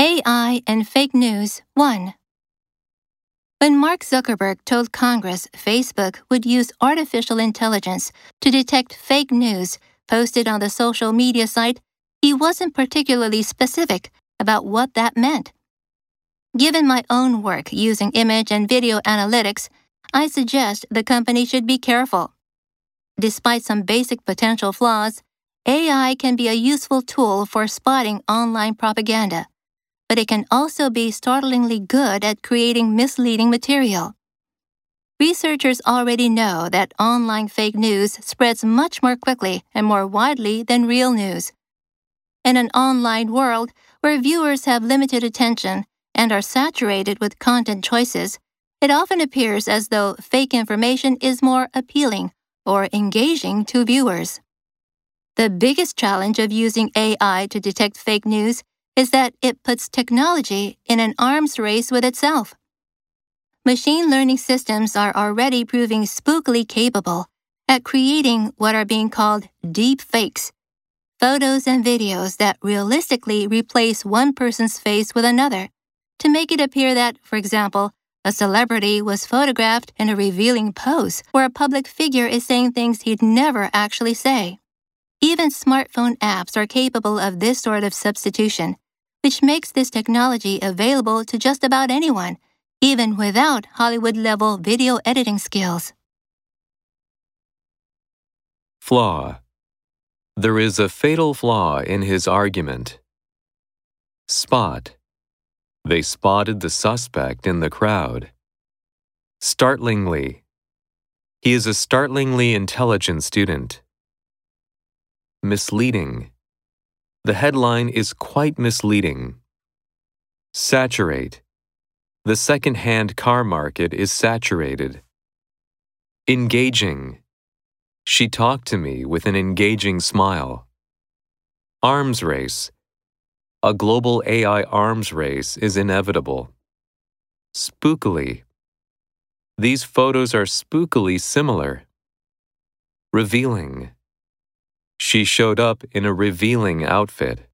AI and Fake News 1. When Mark Zuckerberg told Congress Facebook would use artificial intelligence to detect fake news posted on the social media site, he wasn't particularly specific about what that meant. Given my own work using image and video analytics, I suggest the company should be careful. Despite some basic potential flaws, AI can be a useful tool for spotting online propaganda but it can also be startlingly good at creating misleading material. Researchers already know that online fake news spreads much more quickly and more widely than real news. In an online world where viewers have limited attention and are saturated with content choices, it often appears as though fake information is more appealing or engaging to viewers. The biggest challenge of using AI to detect fake news is that it puts technology in an arms race with itself. Machine learning systems are already proving spookily capable at creating what are being called deep fakes photos and videos that realistically replace one person's face with another to make it appear that, for example, a celebrity was photographed in a revealing pose where a public figure is saying things he'd never actually say. Even smartphone apps are capable of this sort of substitution, which makes this technology available to just about anyone, even without Hollywood level video editing skills. Flaw. There is a fatal flaw in his argument. Spot. They spotted the suspect in the crowd. Startlingly. He is a startlingly intelligent student. Misleading. The headline is quite misleading. Saturate. The second-hand car market is saturated. Engaging. She talked to me with an engaging smile. Arms race. A global AI arms race is inevitable. Spookily. These photos are spookily similar. Revealing. She showed up in a revealing outfit.